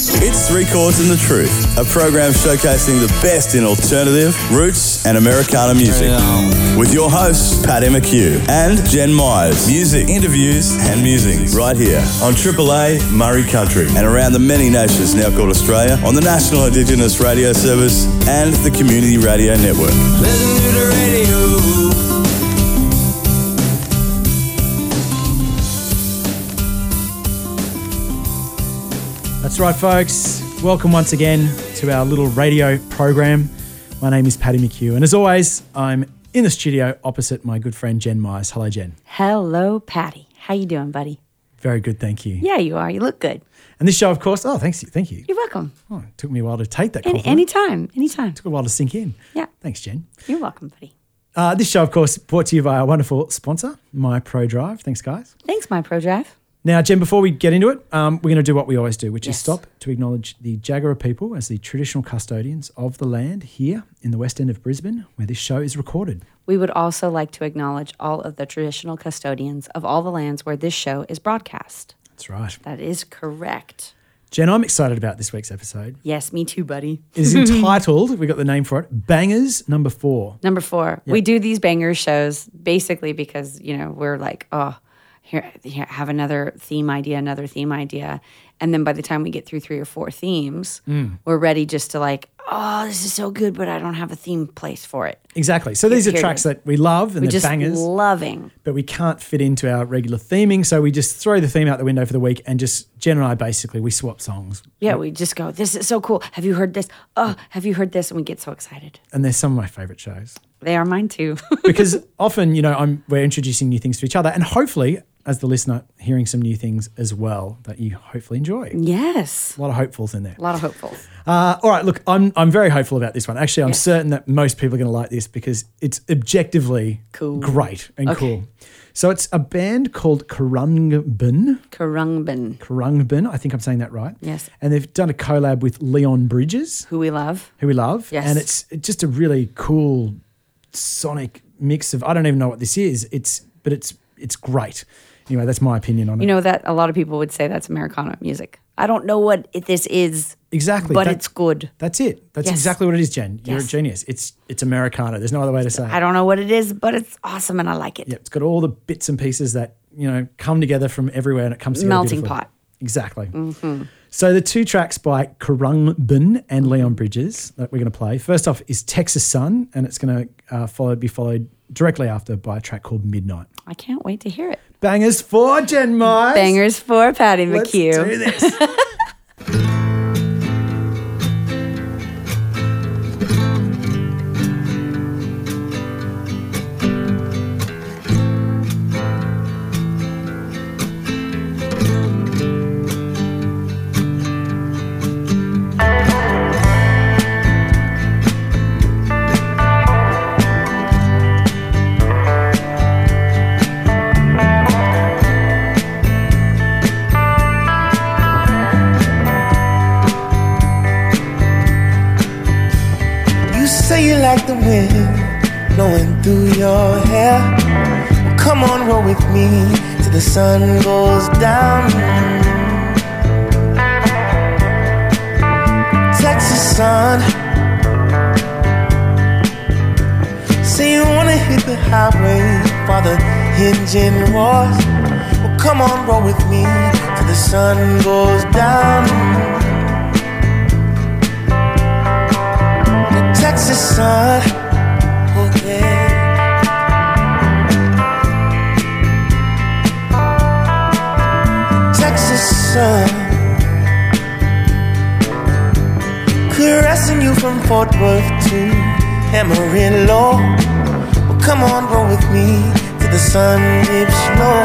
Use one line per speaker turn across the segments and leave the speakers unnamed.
It's Three Chords and the Truth, a program showcasing the best in alternative, roots, and Americana music. With your hosts, Paddy McHugh and Jen Mize. Music, interviews, and musings right here on Triple A Murri Country and around the many nations now called Australia on the National Indigenous Radio Service and the Community Radio Network.
That's right, folks. Welcome once again to our little radio program. My name is Paddy McHugh, and as always, I'm in the studio opposite my good friend Jen Mize. Hello, Jen.
Hello, Paddy. How you doing, buddy?
Very good, thank you.
Yeah, you are. You look good.
And this show, of course. Oh, thanks, thank you.
You're welcome.
Oh, it took me a while to take that.
Any, anytime, anytime.
took a while to sink in.
Yeah.
Thanks, Jen.
You're welcome, buddy.
Uh, this show, of course, brought to you by our wonderful sponsor, My Pro Drive. Thanks, guys.
Thanks, my pro drive.
Now, Jen, before we get into it, um, we're going to do what we always do, which is stop to acknowledge the Jagera people as the traditional custodians of the land here in the west end of Brisbane, where this show is recorded.
We would also like to acknowledge all of the traditional custodians of all the lands where this show is broadcast.
That's right.
That is correct.
Jen, I'm excited about this week's episode.
Yes, me too, buddy.
It is entitled, we got the name for it, Bangers Number Four.
Number four, we do these banger shows basically because, you know, we're like, oh, here, here, have another theme idea, another theme idea. And then by the time we get through three or four themes,
Mm.
we're ready just to like, oh, this is so good, but I don't have a theme place for it.
Exactly. So these are tracks that we love and
We're
they're
just
bangers,
loving.
but we can't fit into our regular theming. So we just throw the theme out the window for the week and just, Jen and I basically, we swap songs.
Yeah, we just go, this is so cool. Have you heard this? Oh, have you heard this? And we get so excited.
And they're some of my favorite shows.
They are mine too.
because often, you know, I'm we're introducing new things to each other, and hopefully, as the listener, hearing some new things as well that you hopefully enjoy.
yes.
A lot of hopefuls in there.
A lot of hopefuls.
Uh, all right, look, I'm I'm very hopeful about this one. Actually, I'm certain that most people are going to like this because it's objectively
Cool.
great and
Okay.
cool. So it's a band called Khruangbin.
Khruangbin,
Khruangbin, I think I'm saying that right.
Yes.
And they've done a collab with Leon Bridges,
who we love.
who we love.
Yes.
And it's just a really cool sonic mix of I don't even know what this is. It's but it's it's great. Anyway, that's my opinion on it.
You know that a lot of people would say that's Americana music. I don't know what it, this is,
exactly.
but
that-
it's good.
That's it. That's
Yes.
exactly what it is, Jen. You're a genius. It's it's Americana. There's no other way to say it.
I don't know what it is, but it's awesome and I like it.
Yeah, it's got all the bits and pieces that you know come together from everywhere, and it comes together.
Melting pot.
Exactly. So the two tracks by Khruangbin and Leon Bridges that we're going to play. First off is Texas Sun, and it's going to uh, followed be followed directly after by a track called Midnight.
I can't wait to hear it.
Bangers for Jen Mize.
Bangers for Paddy
Let's
McHugh.
do this.
like the wind blowing through your hair. Well, come on, roll with me till the sun goes down. Texas sun. Say you wanna hit the highway for the engine roars. Well, come on, roll with me till the sun goes down. The Texas sun. Oh yeah. Texas sun. Caressing you from Fort Worth to Amarillo. Well, come on, roll with me till the sun dips low.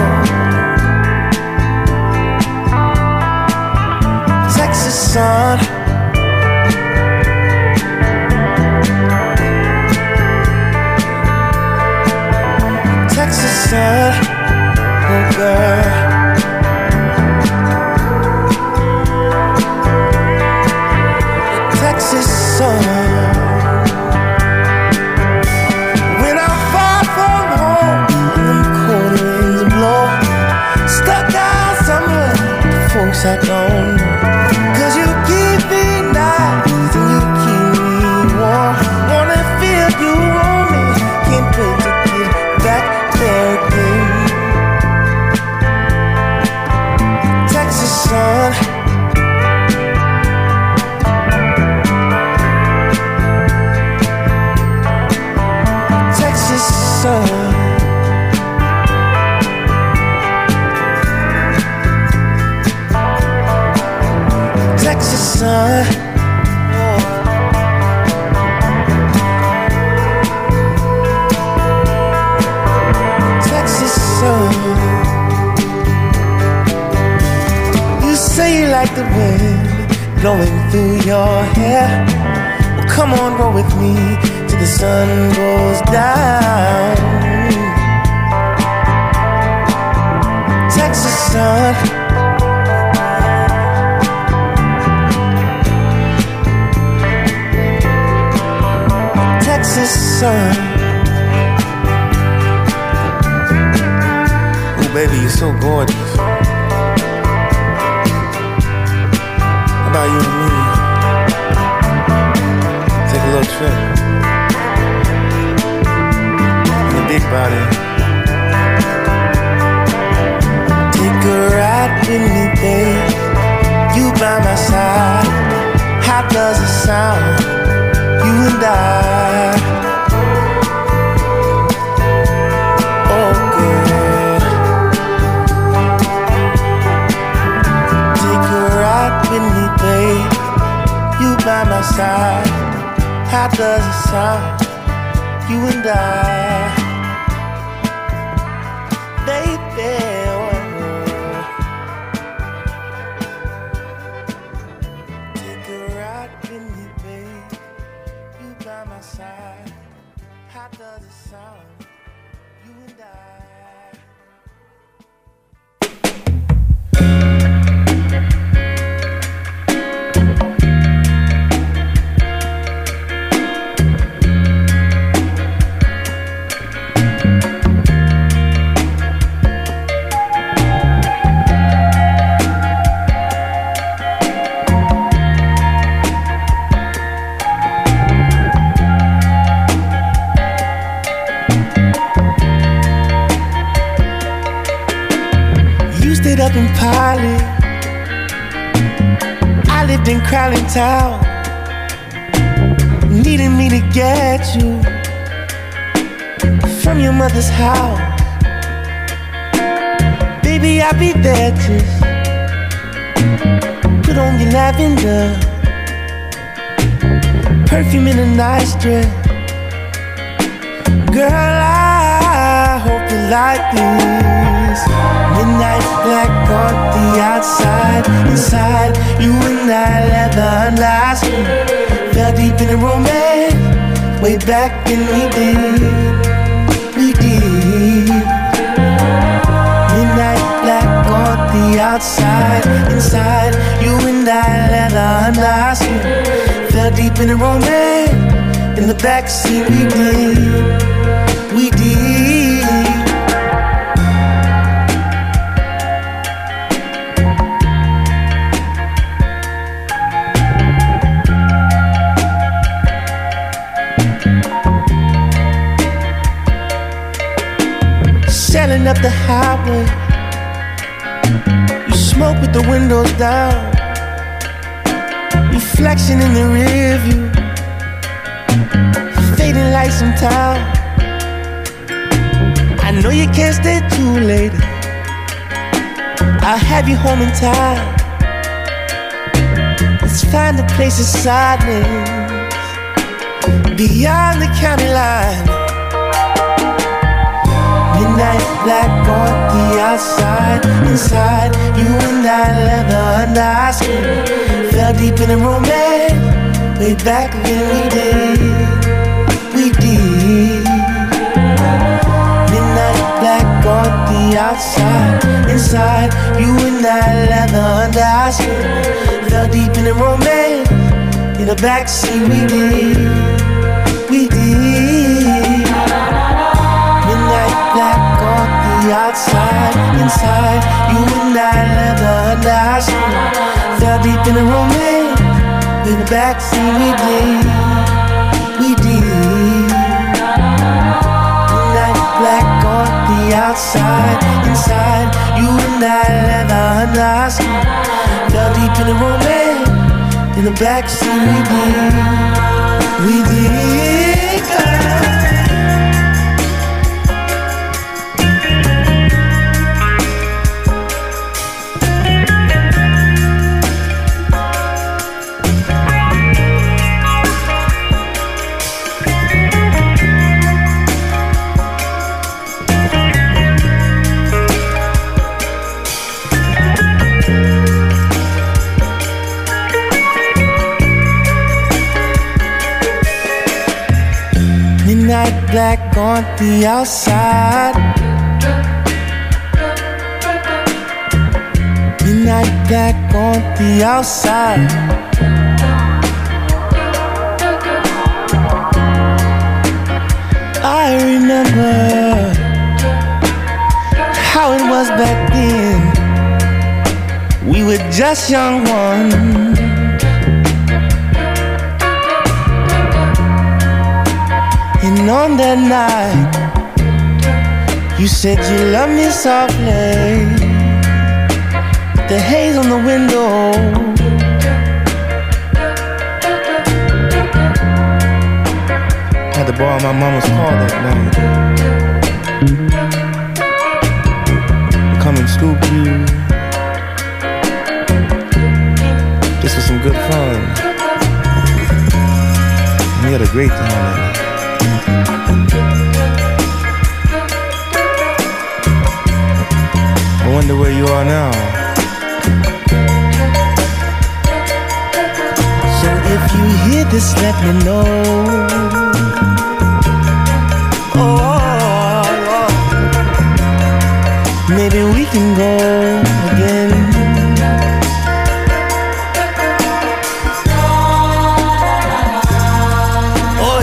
Texas sun. Sun, oh girl. The blowing through your hair. Well, come on, roll with me till the sun goes down. Texas sun. Texas sun. Oh, baby, you're so gorgeous. About you and me? Take a little trip. In the big body. Take a ride with me, babe. You by my side. How does it sound? You and I. by my side. How does it sound? You and I, house. Baby, I'll be there to put on your lavender, perfume in a nice dress. Girl, I hope you like this. Midnight black on the outside, inside you and I leather last Fell deep in the romance, way back when we did, outside, inside you and I leather last Fell deep in the romance, in the backseat we did, the windows down. Reflection in the rear view. Fading lights in town. I know you can't stay too late. I'll have you home in time. Let's find a place of silence beyond the county line. Midnight black on the outside, inside you and I leather and I skin. Fell deep in the romance, way back then we did, we did. Midnight black on the outside, inside you and I leather and I skin. Fell deep in the romance, in the backseat we did, we did outside, inside you and I and ice Fell deep in the romance, in the backseat we did, we did. Night black on the outside, inside you and I and ice Fell deep in the romance, in the backseat we did, we did. On the outside. Midnight black on the outside. I remember how it was back then. We were just young ones. And on that night, you said you love me softly. The haze on the window. Had to borrow my mama's car that night. And scoop you. This was some good fun. We had a great time wonder where you are now. So if you hear this, let me know. Oh, maybe we can go again. Oh.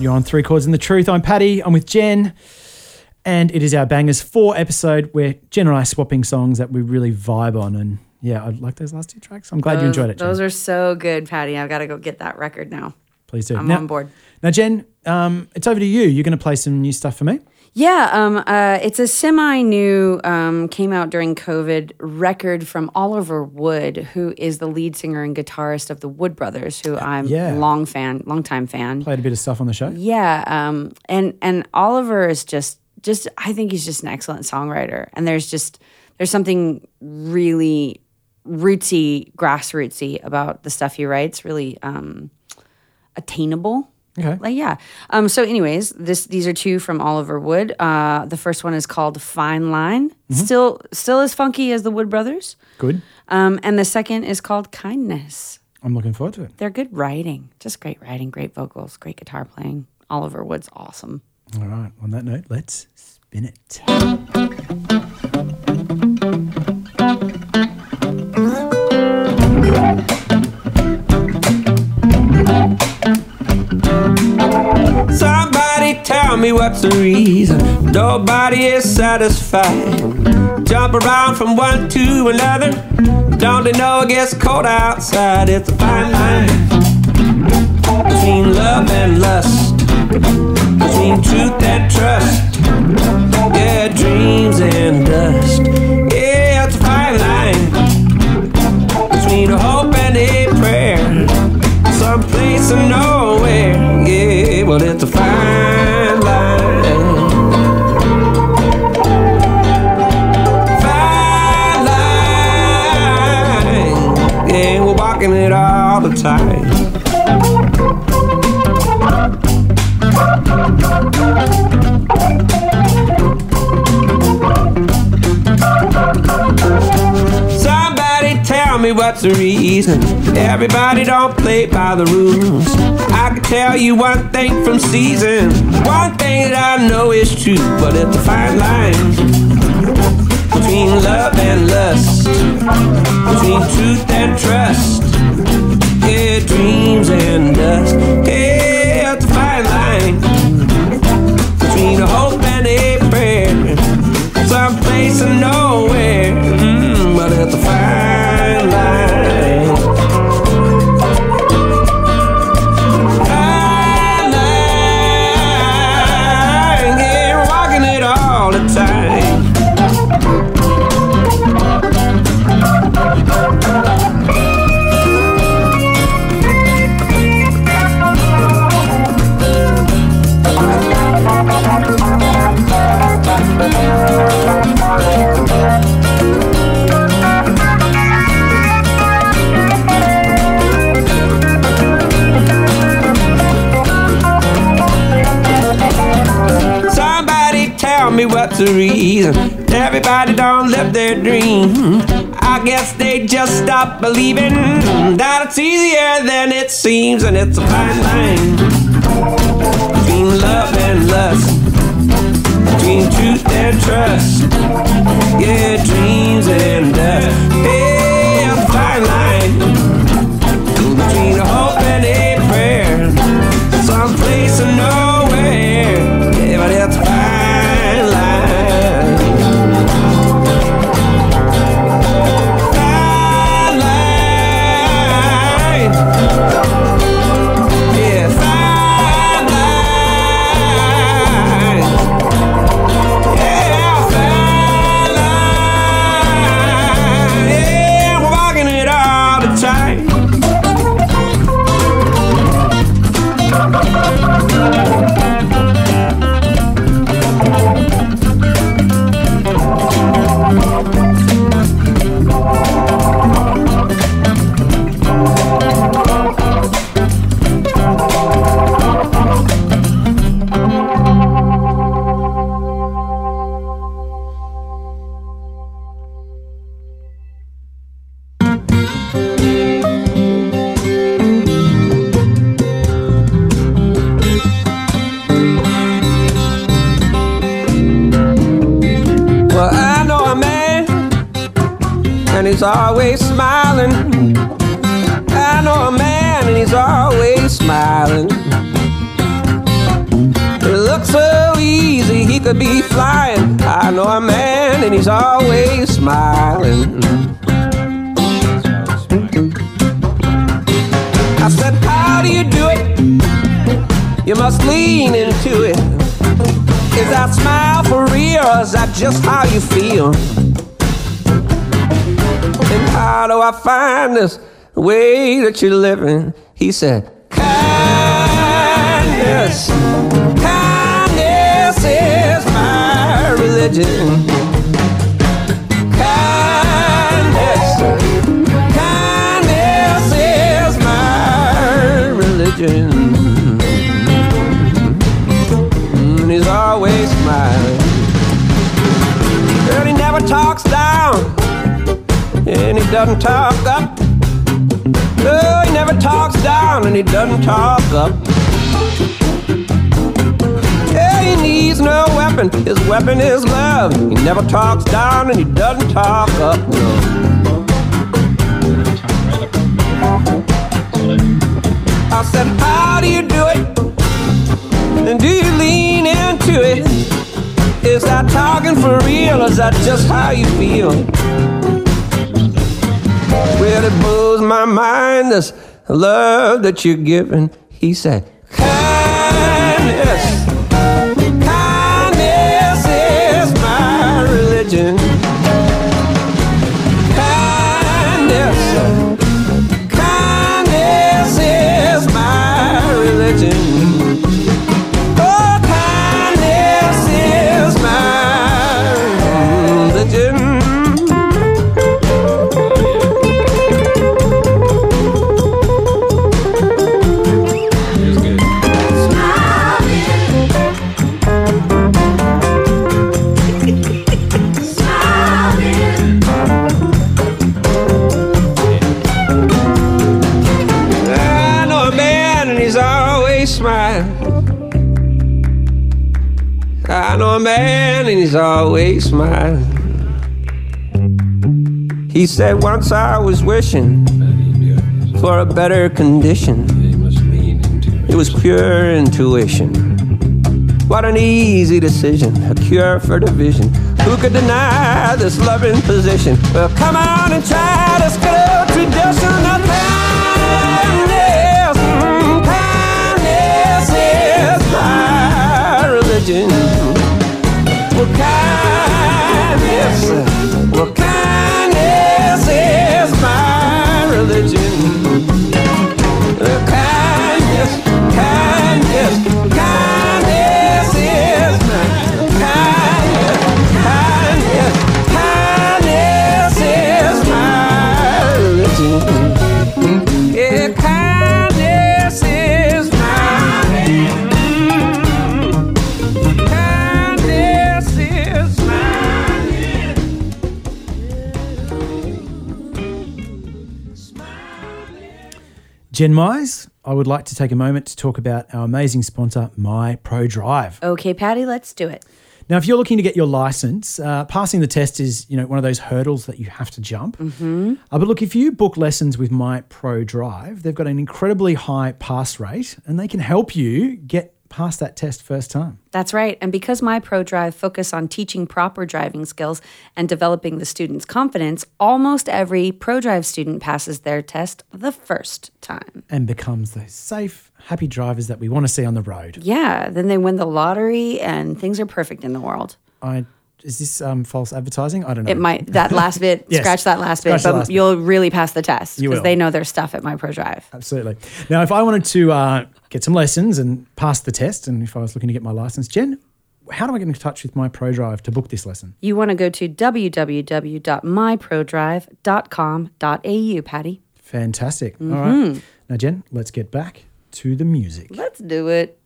You're on Three Chords and the Truth. I'm Paddy. I'm with Jen. And it is our Bangers 4 episode where Jen and I are swapping songs that we really vibe on. And yeah, I like those last two tracks. I'm glad you enjoyed it, Jen.
Those are so good, Paddy. I've got to go get that record now.
Please do.
I'm
now,
on board.
Now, Jen, um, it's over to you. You're going to play some new stuff for me?
Yeah, um, uh, it's a semi-new, um, came out during COVID record from Oliver Wood, who is the lead singer and guitarist of the Wood Brothers, who I'm
yeah.
long fan, long time fan.
Played a bit of stuff on the show.
Yeah, um, and and Oliver is just just I think he's just an excellent songwriter, and there's just there's something really rootsy, grassrootsy about the stuff he writes. Really um, attainable.
Okay.
Like yeah. Um, so, anyways, this these are two from Oliver Wood. Uh, the first one is called Fine Line. Still still as funky as the Wood Brothers.
Good.
Um, and the second is called Kindness.
I'm looking forward to it.
They're good writing, just great writing, great vocals, great guitar playing. Oliver Wood's awesome.
All right. On that note, let's spin it.
Somebody tell me what's the reason nobody is satisfied. Jump around from one to another. Don't they know it gets cold outside? It's a fine line between love and lust, between truth and trust. Yeah, dreams and dust. Yeah, it's a fine line between hope and a prayer someplace or nowhere. Yeah, well, it's a fine line. Fine line. Yeah, we're walking it all the time. The reason everybody don't play by the rules. I can tell you one thing from season, one thing that I know is true, but it's a fine line between love and lust, between truth and trust, yeah, dreams and dust. Yeah, it's a fine line between a hope and a prayer, someplace or nowhere, mm, but it's a fine Reason everybody don't live their dream. I I guess they just stop believing that it's easier than it seems, and it's a fine line between love and lust, between truth and trust, yeah, dreams and dust. Hey, flying. I know a man, and he's always smiling. I said, How do you do it? You must lean into it. Is that smile for real, or is that just how you feel? And how do I find this way that you're living? He said, Kindness, religion. Kindness, kindness is my religion. Mm, and he's always smiling. Girl, he never talks down, and he doesn't talk up. No, he never talks down, and he doesn't talk up. Needs no weapon. His weapon is love. He never talks down, and he doesn't talk up. No. I said, How do you do it? And do you lean into it? Is that talking for real? Is that just how you feel? Well, it blows my mind this love that you're giving. He said, kindness smiling. He said, Once I was wishing for a better condition. It was pure intuition. What an easy decision, a cure for division. Who could deny this loving position? Well, come on and try this good old tradition of kindness. Mm, kindness is my religion. Well, kindness,
Jen Mize, I would like to take a moment to talk about our amazing sponsor, My Pro Drive.
Okay, Paddy, let's do it.
Now, if you're looking to get your license, uh, passing the test is you know one of those hurdles that you have to jump. Mm-hmm. Uh, but look, if you book lessons with My Pro Drive, they've got an incredibly high pass rate, and they can help you get past that test first time.
That's right. And because my Pro Drive focus on teaching proper driving skills and developing the student's confidence, almost every Pro Drive student passes their test the first time.
and becomes those safe, happy drivers that we want to see on the road.
Yeah, then they win the lottery and things are perfect in the world.
I is this um, false advertising? I don't know.
It might that last bit,
Yes.
scratch that last
Scratch
bit, but
last
you'll really pass the test because they know their stuff at my Pro Drive.
Absolutely. Now, if I wanted to uh, get some lessons and pass the test, and if I was looking to get my license, Jen, how do I get in touch with my Pro Drive to book this lesson?
You want to go to www.myprodrive.com.au, Paddy.
Fantastic. All
Mm-hmm.
right. Now, Jen, let's get back to the music.
Let's do it.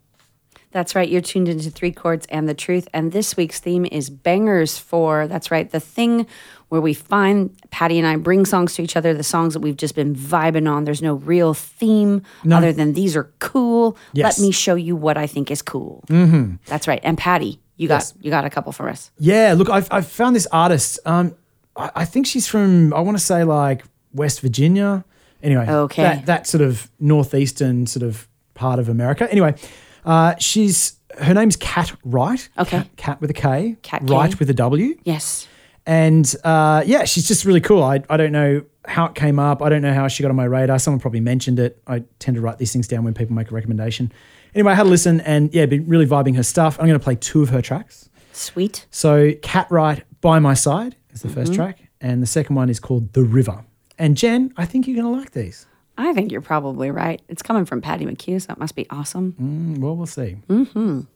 That's right. You're tuned into Three Chords and the Truth. And this week's theme is Bangers four, that's right, the thing where we find Paddy and I bring songs to each other, the songs that we've just been vibing on. There's no real theme other than these are cool.
Yes.
Let me show you what I think is cool. Mm-hmm. That's right. And Patty, you got you got a couple for us.
Yeah, look, I've, I've found this artist. Um, I, I think she's from, I want to say like West Virginia. Anyway,
Okay.
that, that sort of northeastern sort of part of America. Anyway, uh, she's, her name's Kat Wright.
Okay.
Kat, Kat with a K.
Kat
Wright with a W.
Yes.
And uh, yeah, she's just really cool. I, I don't know how it came up. I don't know how she got on my radar. Someone probably mentioned it. I tend to write these things down when people make a recommendation. Anyway, I had a listen and yeah, been really vibing her stuff. I'm going to play two of her tracks.
Sweet.
So, Kat Wright by my side is the 1st track, and the second one is called The River. And Jen, I think you're going to like these.
I think you're probably right. It's coming from Paddy McHugh, so it must be awesome.
Mm, well, we'll see.
Rainbow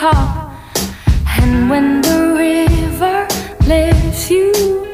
and when the river lifts you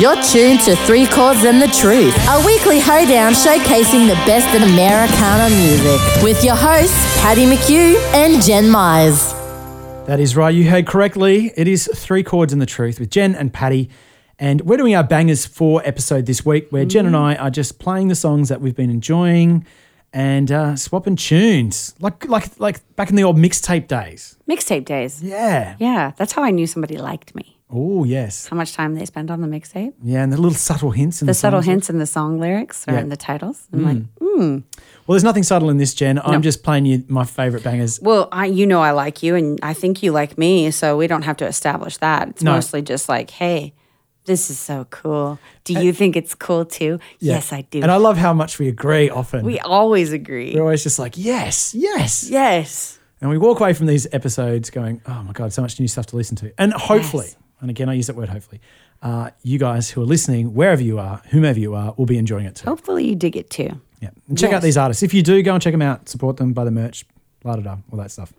You're
tuned to Three Chords and the Truth, a weekly hoedown showcasing the best in Americana music with your hosts, Paddy McHugh and Jen Mize.
That is right. You heard correctly. It is Three Chords and the Truth with Jen and Paddy. And we're doing our Bangers 4 episode this week where Jen and I are just playing the songs that we've been enjoying and uh, swapping tunes. Like like like back in the old mixtape days.
Mixtape days.
Yeah.
Yeah, that's how I knew somebody liked me.
Oh, yes.
How much time they spend on the mixtape.
Yeah, and the little subtle hints. In
The
the,
subtle hints in the song lyrics or
Yeah.
in the titles. I'm like, hmm.
Well, there's nothing subtle in this, Jen. I'm just playing you my favorite bangers.
well, I, you know, I like you, and I think you like me, so we don't have to establish that. It's
No.
mostly just like, hey, this is so cool. Do you think it's cool too?
Yeah.
Yes, I do.
And I love how much we agree often.
we always agree.
We're always just like, yes, yes.
Yes.
And we walk away from these episodes going, oh my God, so much new stuff to listen to. And hopefully,
Yes.
And again, I use that word hopefully, uh, you guys who are listening, wherever you are, whomever you are, will be enjoying it too.
Hopefully, you dig it too.
Yeah. And check out these artists. If you do, go and check them out, support them, buy the merch, blah, blah, blah, all that stuff.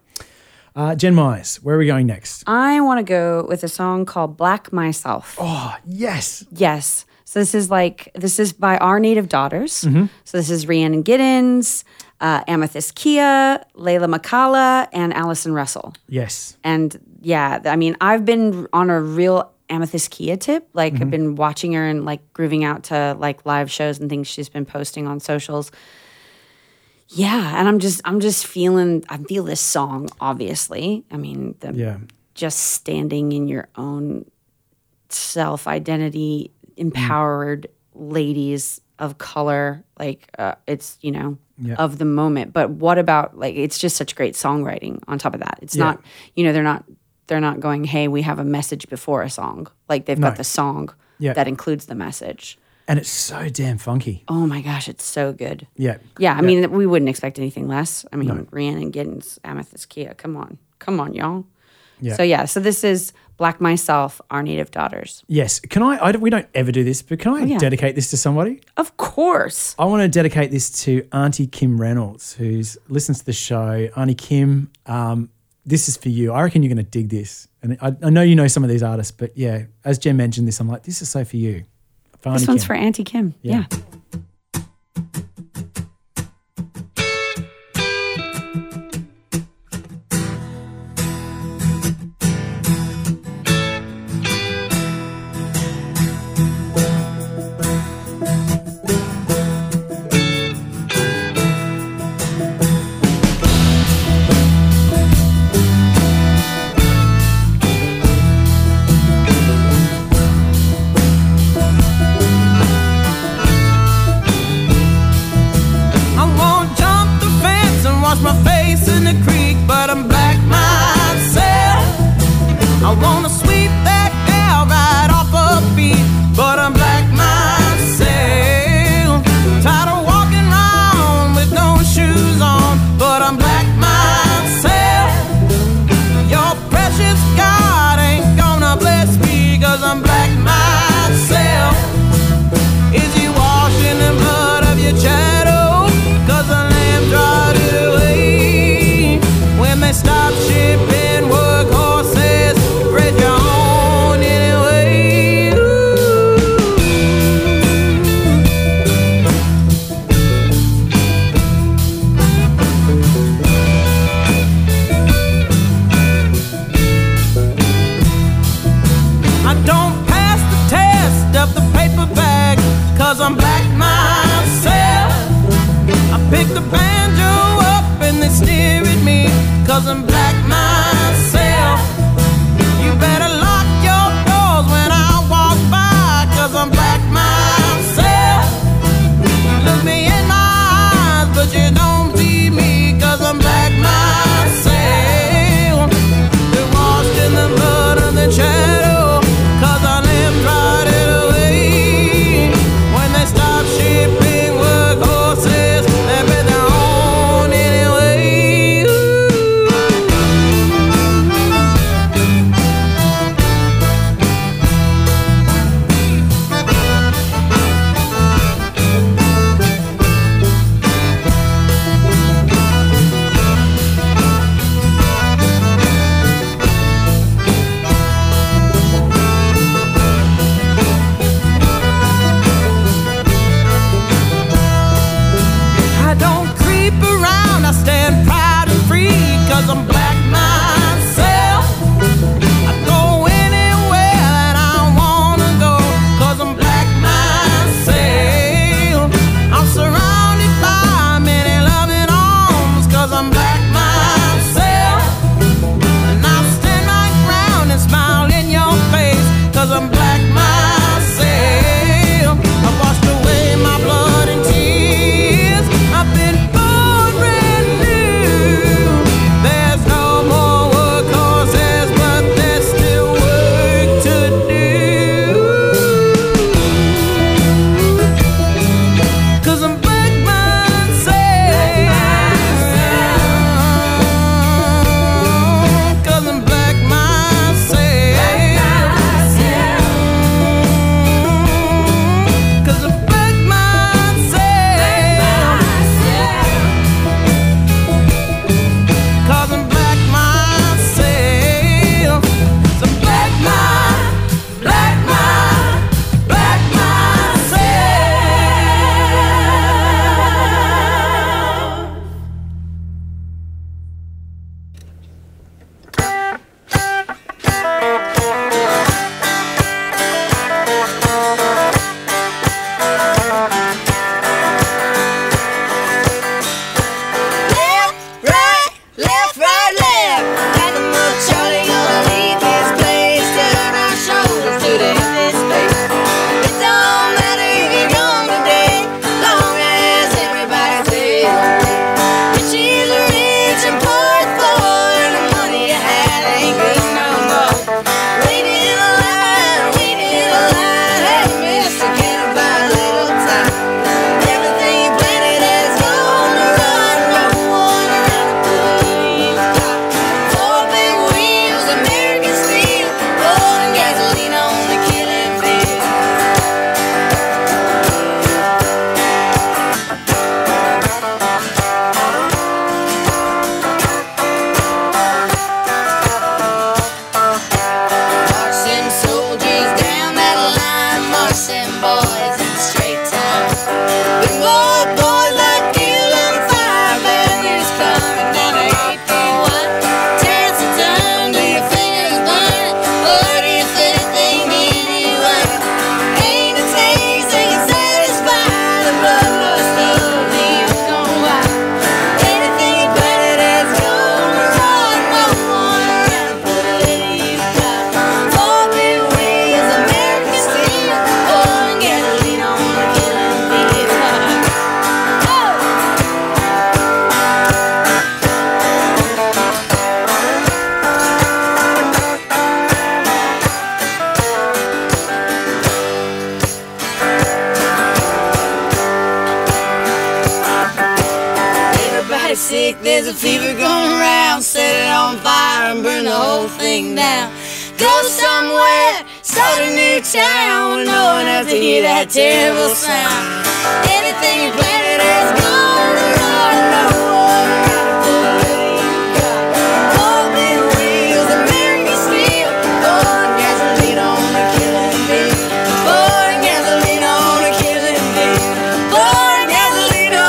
Uh, Jen Mize, where are we going next?
I want to go with a song called Black Myself.
Oh, yes.
Yes. So this is like this is by our native daughters.
Mm-hmm.
So this is Rhiannon Giddens, uh, Amythyst Kiah, Leyla McCalla, and Allison Russell.
Yes.
And yeah, I mean, I've been on a real Amythyst Kiah tip. Like
Mm-hmm.
I've been watching her and like grooving out to like live shows and things she's been posting on socials. Yeah, and I'm just I'm just feeling I feel this song obviously. I mean, the
Yeah.
just standing in your own self identity, empowered ladies of color. Like uh, it's you know
Yeah.
of the moment. But what about like it's just such great songwriting on top of that. It's
Yeah.
not you know they're not they're not going hey we have a message before a song. Like they've
No.
got the song
Yeah.
that includes the message.
And it's so damn funky.
Oh my gosh, it's so good.
Yeah.
Yeah, I mean, we wouldn't expect anything less. I mean, Rhiannon Giddens, Amythyst Kiah, come on. Come on, y'all.
Yeah.
So, yeah, so this is Black Myself, Our Native Daughters.
Yes. Can I, I we don't ever do this, but can I
Oh, yeah.
dedicate this to somebody?
Of course.
I want to dedicate this to Auntie Kim Reynolds, who's listens to the show. Auntie Kim, um, this is for you. I reckon you're going to dig this. And I, I know you know some of these artists, but yeah, as Jen mentioned this, I'm like, this is so for you. For
This one's
Kim.
for Auntie Kim.
Yeah.
Yeah.
Town. No one else to hear that terrible sound. Anything you planted is gone. Lord, no one gasoline on gasoline on gasoline oh.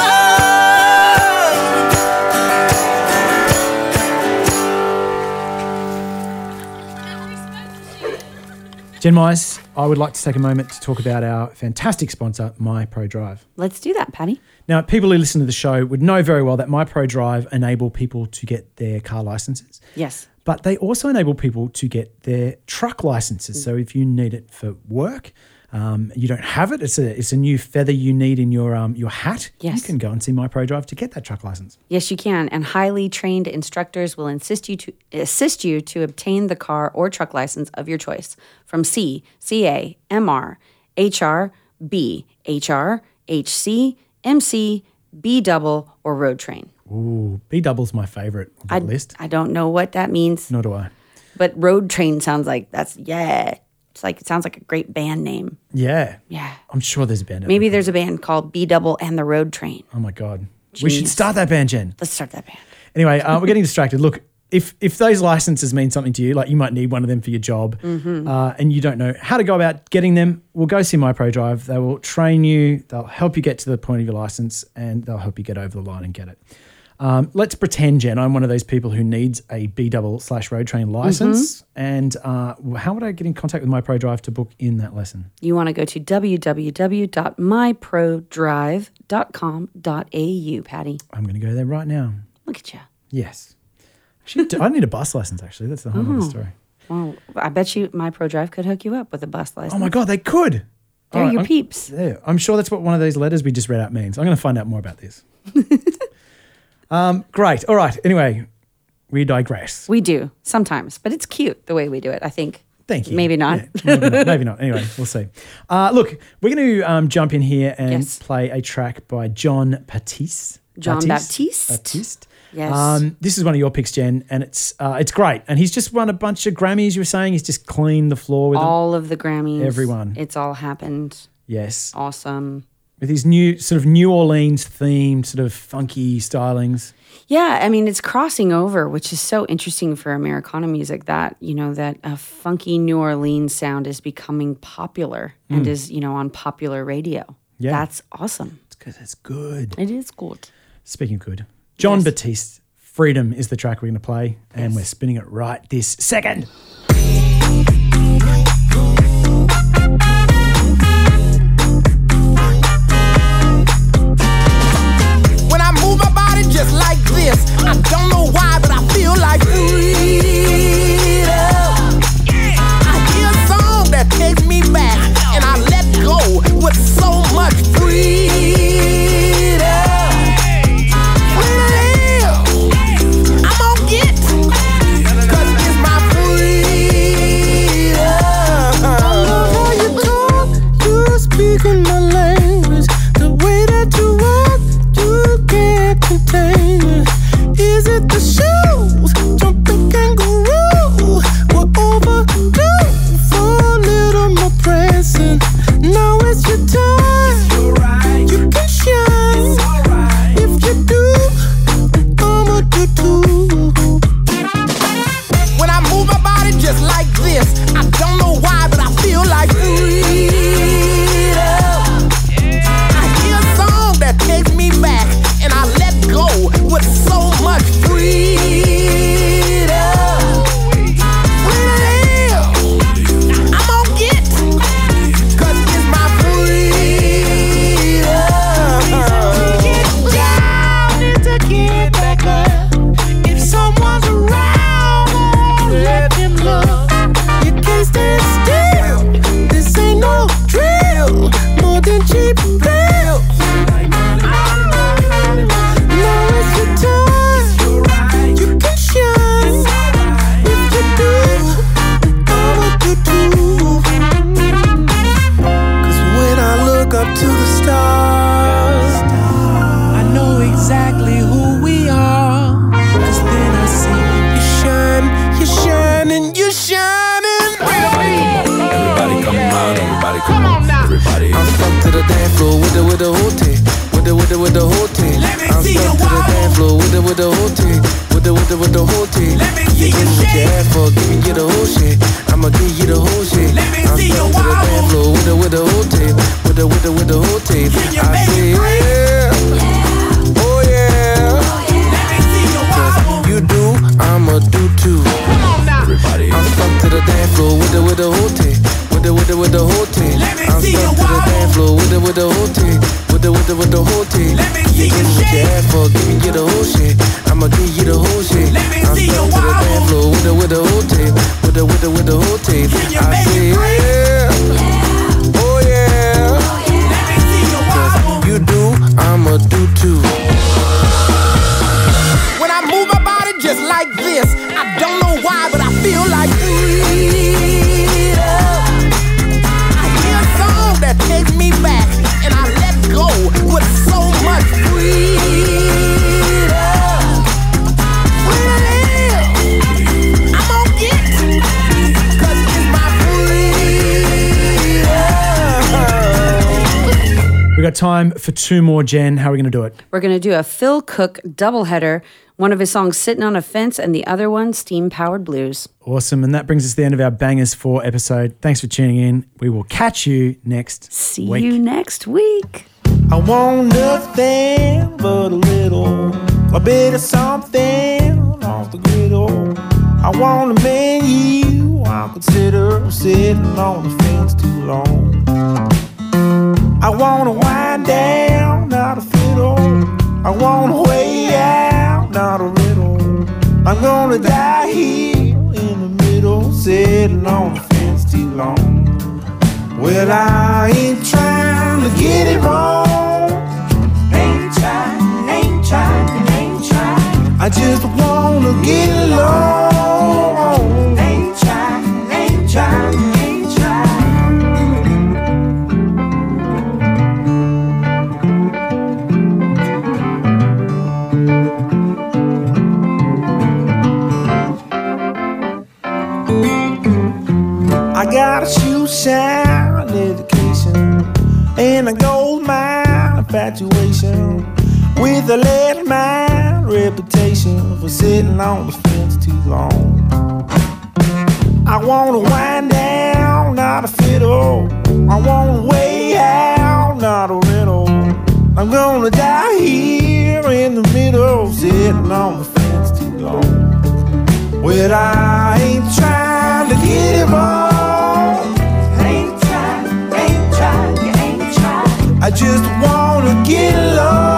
on.
Jen Mize, I would like to take a moment to talk about our fantastic sponsor, MyProDrive.
Let's do that, Paddy.
Now, people who listen to the show would know very well that MyProDrive enable people to get their car licenses,
Yes.
but they also enable people to get their truck licenses. Mm. So if you need it for work, um, you don't have it. It's a it's a new feather you need in your um, your hat.
Yes.
you can go and see My Pro Drive to get that truck license.
Yes, you can. And highly trained instructors will insist you to assist you to obtain the car or truck license of your choice from C, CA, MR, HR, B, HR, HC, MC, B double, or road train.
Ooh, B double's my favorite of
I,
that list.
I don't know what that means,
Nor do I.
but road train sounds like that's yeah. It's like it sounds like a great band name.
Yeah,
Yeah.
I'm sure there's a band. out
Maybe
there.
there's a band called B double and the Road Train.
Oh my god, we should start that band, Jen.
Let's start that band.
Anyway, uh, we're getting distracted. Look, if if those licenses mean something to you, like you might need one of them for your job,
Mm-hmm.
uh, and you don't know how to go about getting them, well, go see My Pro Drive. They will train you. They'll help you get to the point of your license, and they'll help you get over the line and get it. Um, let's pretend, Jen, I'm one of those people who needs a B double slash road train license.
Mm-hmm.
And uh, how would I get in contact with My Pro Drive to book in that lesson?
You want to go to www.myprodrive.com.au, Paddy.
I'm going to go there right now.
Look at you.
Yes. Actually, I need a bus license. Actually, that's the whole
Oh.
other story.
Well, I bet you My Pro Drive could hook you up with a bus license.
Oh my god, they could.
They're
right,
your
I'm-
peeps.
Yeah, I'm sure that's what one of those letters we just read out means. I'm going to find out more about this. um, great. All right. Anyway, we digress.
We do sometimes, but it's cute the way we do it. I think.
Thank you.
Maybe not.
Yeah, maybe not. Maybe not. Anyway, we'll see. Uh, look, we're going to um, jump in here and
Yes.
play a track by Jon Baptiste.
Jon Baptiste?
Baptiste.
Yes.
Um, this is one of your picks, Jen, and it's uh, it's great. And he's just won a bunch of Grammys. You were saying he's just cleaned the floor with them.
all of the Grammys.
Everyone.
It's all happened.
Yes,
Awesome.
With these new sort of New Orleans themed, sort of funky stylings.
Yeah, I mean, it's crossing over, which is so interesting for Americana music that, you know, that a funky New Orleans sound is becoming popular and is, you know, on popular radio.
Hmm. Yeah.
That's awesome.
It's because it's good.
It is good.
Speaking of good, Jon
Yes.
Batiste, Freedom is the track we're going to play, and we're spinning it right this second.
This, I don't know why, but I feel like freedom. I hear a song that takes me back, and I let go with so much freedom.
Give you the whole shit. I'm stuck to the dance floor with the with the whole team. With the with the with the whole team. I say yeah. Oh yeah. Cause you do, I'ma do too.
Everybody.
I'm stuck to the dance floor with the with the whole team. With the with the with the whole team. I'm stuck to the dance floor with the with the whole team. With the with the with the whole team. You give me what you ask for, give me you the whole shit. I'ma give you the whole shit. I'm stuck to the dance floor with the with the whole team. With the with the with the whole team. I say oh, yeah. Oh yeah. Let me see you Cause you do, I'ma do too.
When I move my body just like this, I don't know why, but I feel like freedom. I hear a song that takes me back, with so much freedom. When I live, I'm gonna get, 'cause it's my freedom.
We got time for two more, Jen. How are we going to do it?
We're going to do a Phil Cook doubleheader. One of his songs, Sitting on a Fence, and the other one, Steam Powered Blues.
Awesome. And that brings us to the end of our Bangers 4 episode. Thanks for tuning in. We will catch you next
See
week.
you next week.
I want nothing but a little, a bit of something off the griddle. I want a man you I'll consider sitting on the fence too long. I want to wind down, not a fiddle. I want a way out, not a riddle. I'm gonna die here in the middle, sitting on the fence too long. Well, I ain't trying to get it wrong. Ain't trying, ain't trying, ain't trying. I just wanna get along. Ain't trying, ain't trying, ain't trying. I got a shoe shine and a gold mine infatuation with a lead mine reputation for sitting on the fence too long. I wanna wind down, not a fiddle. I want a way out, not a riddle. I'm gonna die here in the middle, sitting on the fence too long. Well, I ain't trying to get it wrong. Just wanna get along.